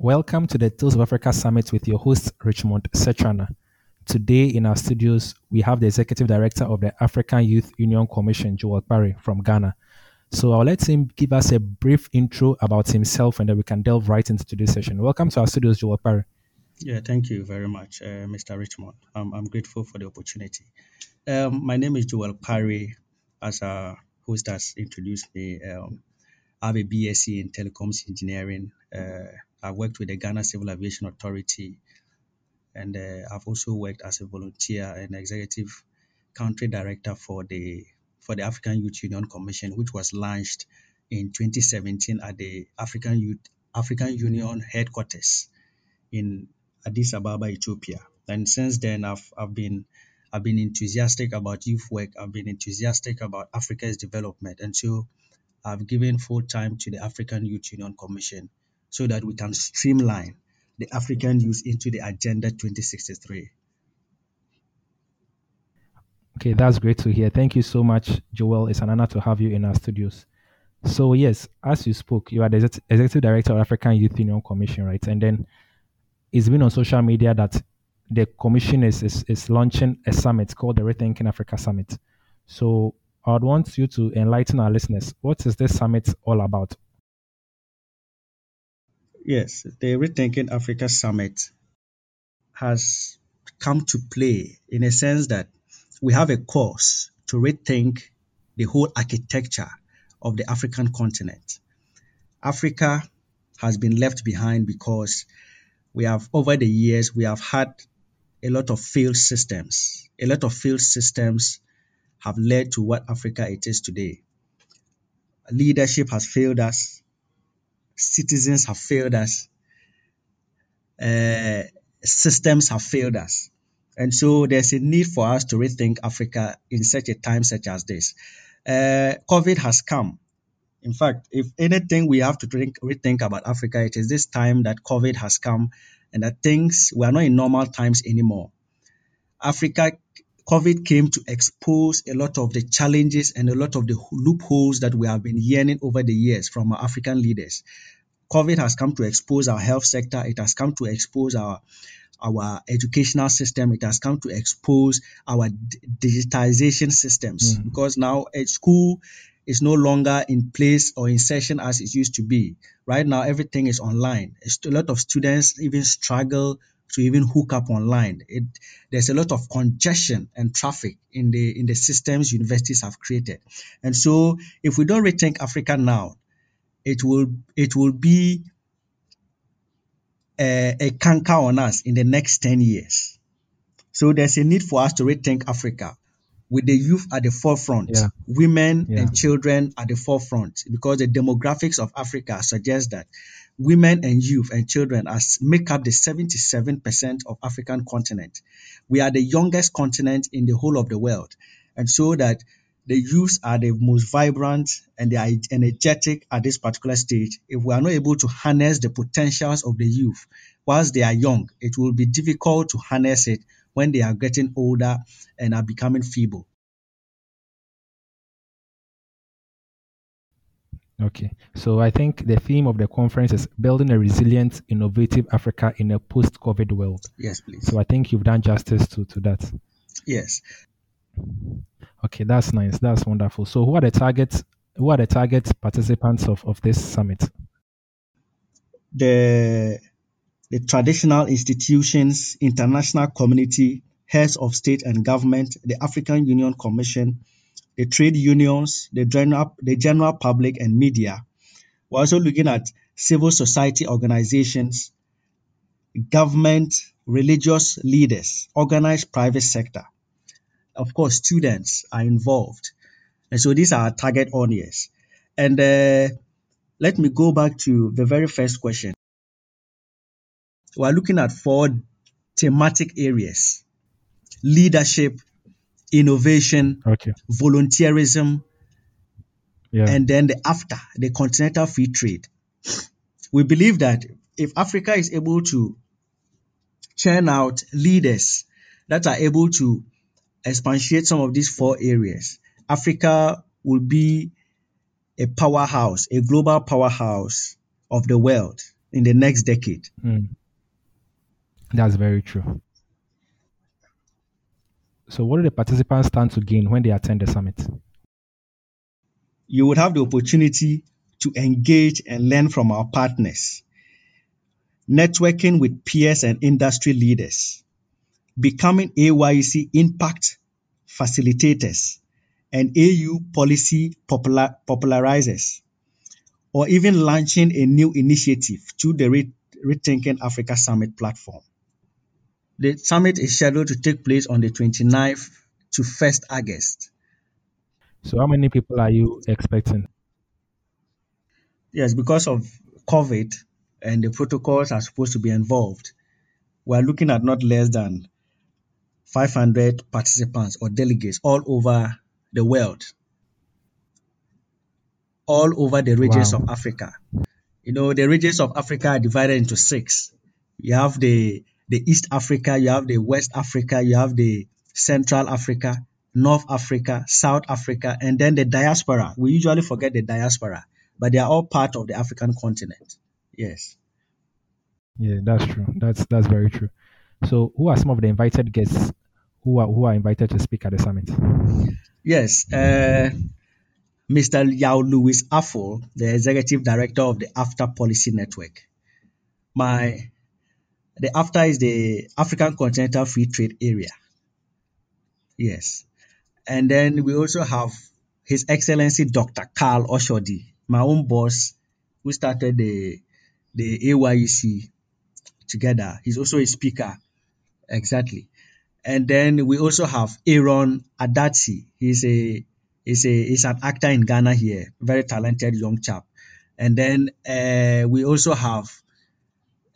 Welcome to the Tales of Africa Summit with your host, Richmond Setrana. Today in our studios, we have the Executive Director of the African Youth Union Commission, Joel Parry from Ghana. So I'll let him give us a brief intro about himself and then we can delve right into today's session. Welcome to our studios, Joel Parry. Yeah, thank you very much, uh, Mr. Richmond. I'm, grateful for the opportunity. Um, my name is Joel Parry. As a host has introduced me, um, I have a BSc in telecoms engineering. Uh, I've worked with the Ghana Civil Aviation Authority, and uh, I've also worked as a volunteer and executive country director for the for the African Youth Union Commission, which was launched in 2017 at the African Youth African Union headquarters in Addis Ababa, Ethiopia. And since then, I've I've been I've been enthusiastic about youth work. I've been enthusiastic about Africa's development, and so I've given full time to the African Youth Union Commission so that we can streamline the African youth into the Agenda 2063. Okay, that's great to hear. Thank you so much, Joel. It's an honor to have you in our studios. So, yes, as you spoke, you are the executive director of African Youth Union Commission, right? And then it's been on social media that the commission is, is, is launching a summit called the Rethinking Africa Summit. So, I would want you to enlighten our listeners. What is this summit all about? Yes, the Rethinking Africa Summit has come to play in a sense that we have a course to rethink the whole architecture of the African continent. Africa has been left behind because we have, over the years, we have had a lot of failed systems. A lot of failed systems have led to what Africa it is today. Leadership has failed us citizens have failed us, uh, systems have failed us. And so there's a need for us to rethink Africa in such a time such as this. Uh, COVID has come. In fact, if anything we have to think, rethink about Africa, it is this time that COVID has come and that things, we are not in normal times anymore. Africa, COVID came to expose a lot of the challenges and a lot of the loopholes that we have been yearning over the years from our African leaders. COVID has come to expose our health sector. It has come to expose our our educational system. It has come to expose our digitization systems mm. because now a school is no longer in place or in session as it used to be. Right now, everything is online. A lot of students even struggle to even hook up online. It, there's a lot of congestion and traffic in the in the systems universities have created. And so, if we don't rethink Africa now, it will it will be a, a canker on us in the next 10 years. So there's a need for us to rethink Africa with the youth at the forefront, yeah. women yeah. and children at the forefront, because the demographics of Africa suggest that women and youth and children as make up the 77% of African continent. We are the youngest continent in the whole of the world. And so that the youths are the most vibrant and they are energetic at this particular stage. If we are not able to harness the potentials of the youth whilst they are young, it will be difficult to harness it when they are getting older and are becoming feeble. Okay, so I think the theme of the conference is building a resilient, innovative Africa in a post COVID world. Yes, please. So I think you've done justice to, to that. Yes. Okay, that's nice. That's wonderful. So, who are the targets? Who are the target participants of, of this summit? The the traditional institutions, international community, heads of state and government, the African Union Commission, the trade unions, the general the general public and media. We're also looking at civil society organizations, government, religious leaders, organized private sector of course, students are involved. And so these are target audience. And uh, let me go back to the very first question. We're looking at four thematic areas leadership, innovation, okay. volunteerism, yeah. and then the after, the continental free trade. We believe that if Africa is able to churn out leaders that are able to expatiate some of these four areas, Africa will be a powerhouse, a global powerhouse of the world. in the next decade. Mm. That's very true. So, what do the participants stand to gain when they attend the summit? You would have the opportunity to engage and learn from our partners, networking with peers and industry leaders, becoming AYC impact facilitators and AU policy popular, popularizers, or even launching a new initiative through the Rethinking Africa Summit platform. The summit is scheduled to take place on the 29th to 1st August. So, how many people are you expecting? Yes, because of COVID and the protocols are supposed to be involved, we're looking at not less than 500 participants or delegates all over the world, all over the regions wow. of Africa. You know, the regions of Africa are divided into six. You have the the East Africa, you have the West Africa, you have the Central Africa, North Africa, South Africa, and then the diaspora. We usually forget the diaspora, but they are all part of the African continent. Yes. Yeah, that's true. That's that's very true. So, who are some of the invited guests who are who are invited to speak at the summit? Yes, uh, Mr. Yao Louis Afful, the executive director of the AfCFTA Policy Network. My the AfCFTA is the African Continental Free Trade Area. Yes. And then we also have His Excellency Dr. Carl Oshodi, my own boss, who started the the AYEC together. He's also a speaker. Exactly. And then we also have Aaron Adatsi. He's a he's a he's an actor in Ghana here, very talented young chap. And then uh, we also have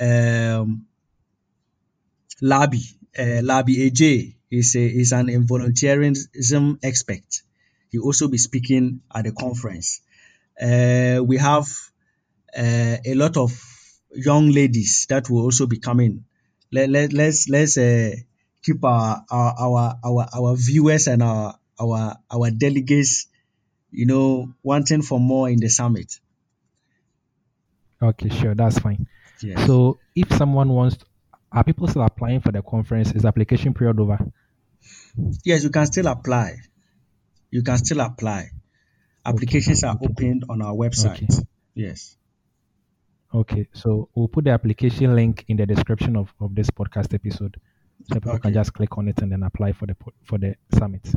um, Labi, uh, Labi AJ. He's a he's an volunteerism expert. He'll also be speaking at the conference. Uh, we have uh, a lot of young ladies that will also be coming. Let, let, let's let's uh, keep our, our our our our viewers and our our our delegates, you know, wanting for more in the summit. Okay, sure, that's fine. Yes. So, if someone wants, to, are people still applying for the conference? Is the application period over? Yes, you can still apply. You can still apply. Applications okay. are opened on our website. Okay. Yes. Okay, so we'll put the application link in the description of, of this podcast episode so people okay. can just click on it and then apply for the for the summit.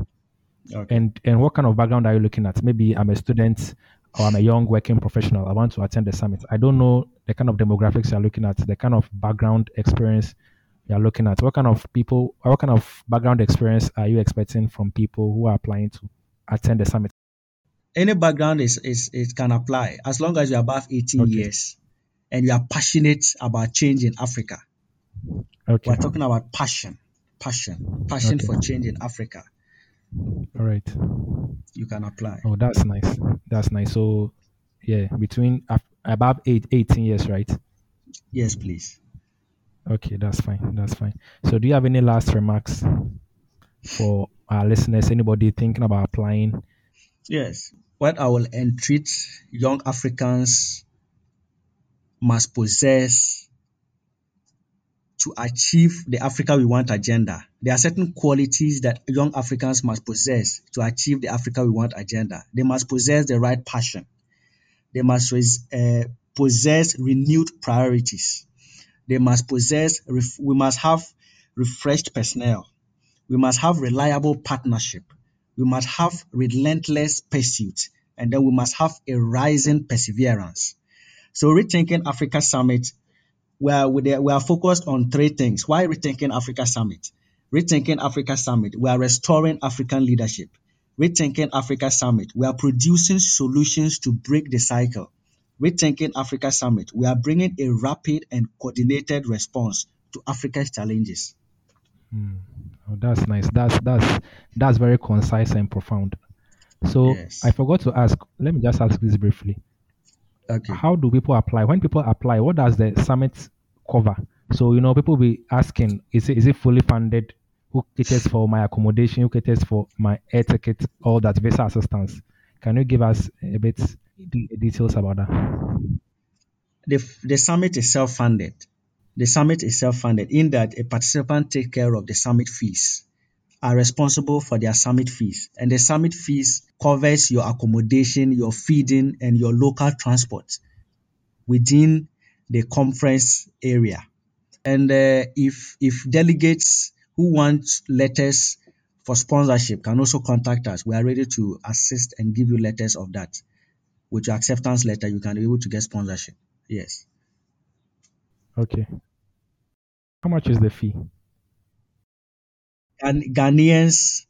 Okay. And and what kind of background are you looking at? Maybe I'm a student or I'm a young working professional. I want to attend the summit. I don't know the kind of demographics you're looking at, the kind of background experience you're looking at. What kind of people, what kind of background experience are you expecting from people who are applying to attend the summit? Any background is, is it can apply as long as you're above 18 okay. years and you are passionate about change in Africa. Okay. We're talking about passion, passion, passion okay. for change in Africa. All right. You can apply. Oh, that's nice. That's nice. So, yeah, between uh, above eight, 18 years, right? Yes, please. Okay, that's fine. That's fine. So, do you have any last remarks for our listeners? Anybody thinking about applying? Yes. What I will entreat young Africans must possess to achieve the Africa we want agenda. There are certain qualities that young Africans must possess to achieve the Africa we want agenda. They must possess the right passion. They must uh, possess renewed priorities. They must possess, we must have refreshed personnel. We must have reliable partnership. We must have relentless pursuit. And then we must have a rising perseverance. So Rethinking Africa Summit we are, we are focused on three things. Why Rethinking Africa Summit? Rethinking Africa Summit, we are restoring African leadership. Rethinking Africa Summit, we are producing solutions to break the cycle. Rethinking Africa Summit, we are bringing a rapid and coordinated response to Africa's challenges. Mm. Oh, that's nice. That's that's that's very concise and profound. So yes. I forgot to ask. Let me just ask this briefly. Okay. How do people apply? When people apply, what does the summit cover? So you know, people be asking, is it is it fully funded? Who caters for my accommodation? Who caters for my air ticket? All that visa assistance. Can you give us a bit de- details about that? the, the summit is self-funded. The summit is self-funded in that a participant take care of the summit fees, are responsible for their summit fees, and the summit fees covers your accommodation, your feeding, and your local transport within the conference area. And uh, if if delegates who want letters for sponsorship can also contact us, we are ready to assist and give you letters of that. With your acceptance letter, you can be able to get sponsorship. Yes. Okay. How much is the fee? And Ghanaians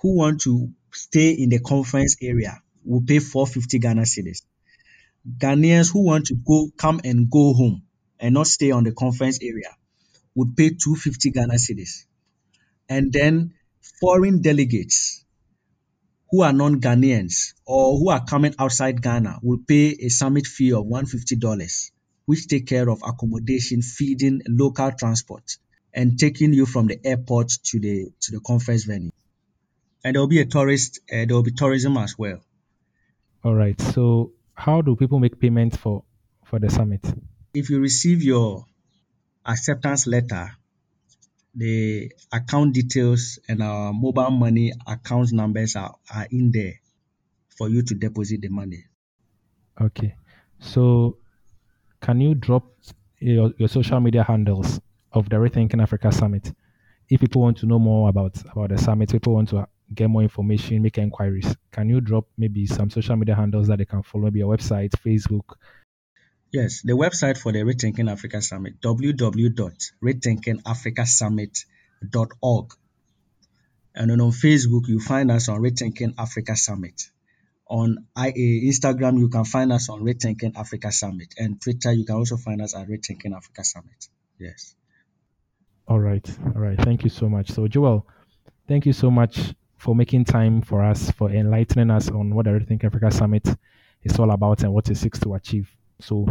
who want to stay in the conference area will pay 450 Ghana cedis. Ghanaians who want to go come and go home and not stay on the conference area would pay 250 Ghana cedis. And then foreign delegates who are non-Ghanaians or who are coming outside Ghana will pay a summit fee of $150, which take care of accommodation, feeding, local transport, and taking you from the airport to the to the conference venue. And there will be a tourist, uh, there will be tourism as well. All right. So, how do people make payments for for the summit? If you receive your acceptance letter, the account details and our mobile money account numbers are, are in there for you to deposit the money. Okay. So, can you drop your, your social media handles of the Rethinking Africa Summit? If people want to know more about about the summit, people want to get more information, make inquiries, can you drop maybe some social media handles that they can follow, maybe your website, Facebook? Yes, the website for the Rethinking Africa Summit, www.rethinkingafricasummit.org. And then on Facebook, you find us on Rethinking Africa Summit. On IA, Instagram, you can find us on Rethinking Africa Summit. And Twitter, you can also find us at Rethinking Africa Summit. Yes. All right. All right. Thank you so much. So, Joel, thank you so much for making time for us, for enlightening us on what the Rethinking Africa Summit is all about and what it seeks to achieve. So,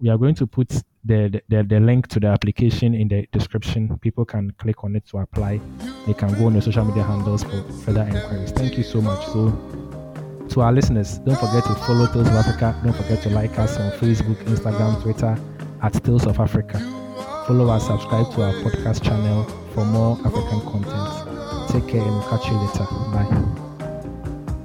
we are going to put the, the, the link to the application in the description. People can click on it to apply. They can go on your social media handles for further inquiries. Thank you so much. So, to our listeners, don't forget to follow Tales of Africa. Don't forget to like us on Facebook, Instagram, Twitter at Tales of Africa. Follow us, subscribe to our podcast channel for more African content. Take care and catch you later. Bye.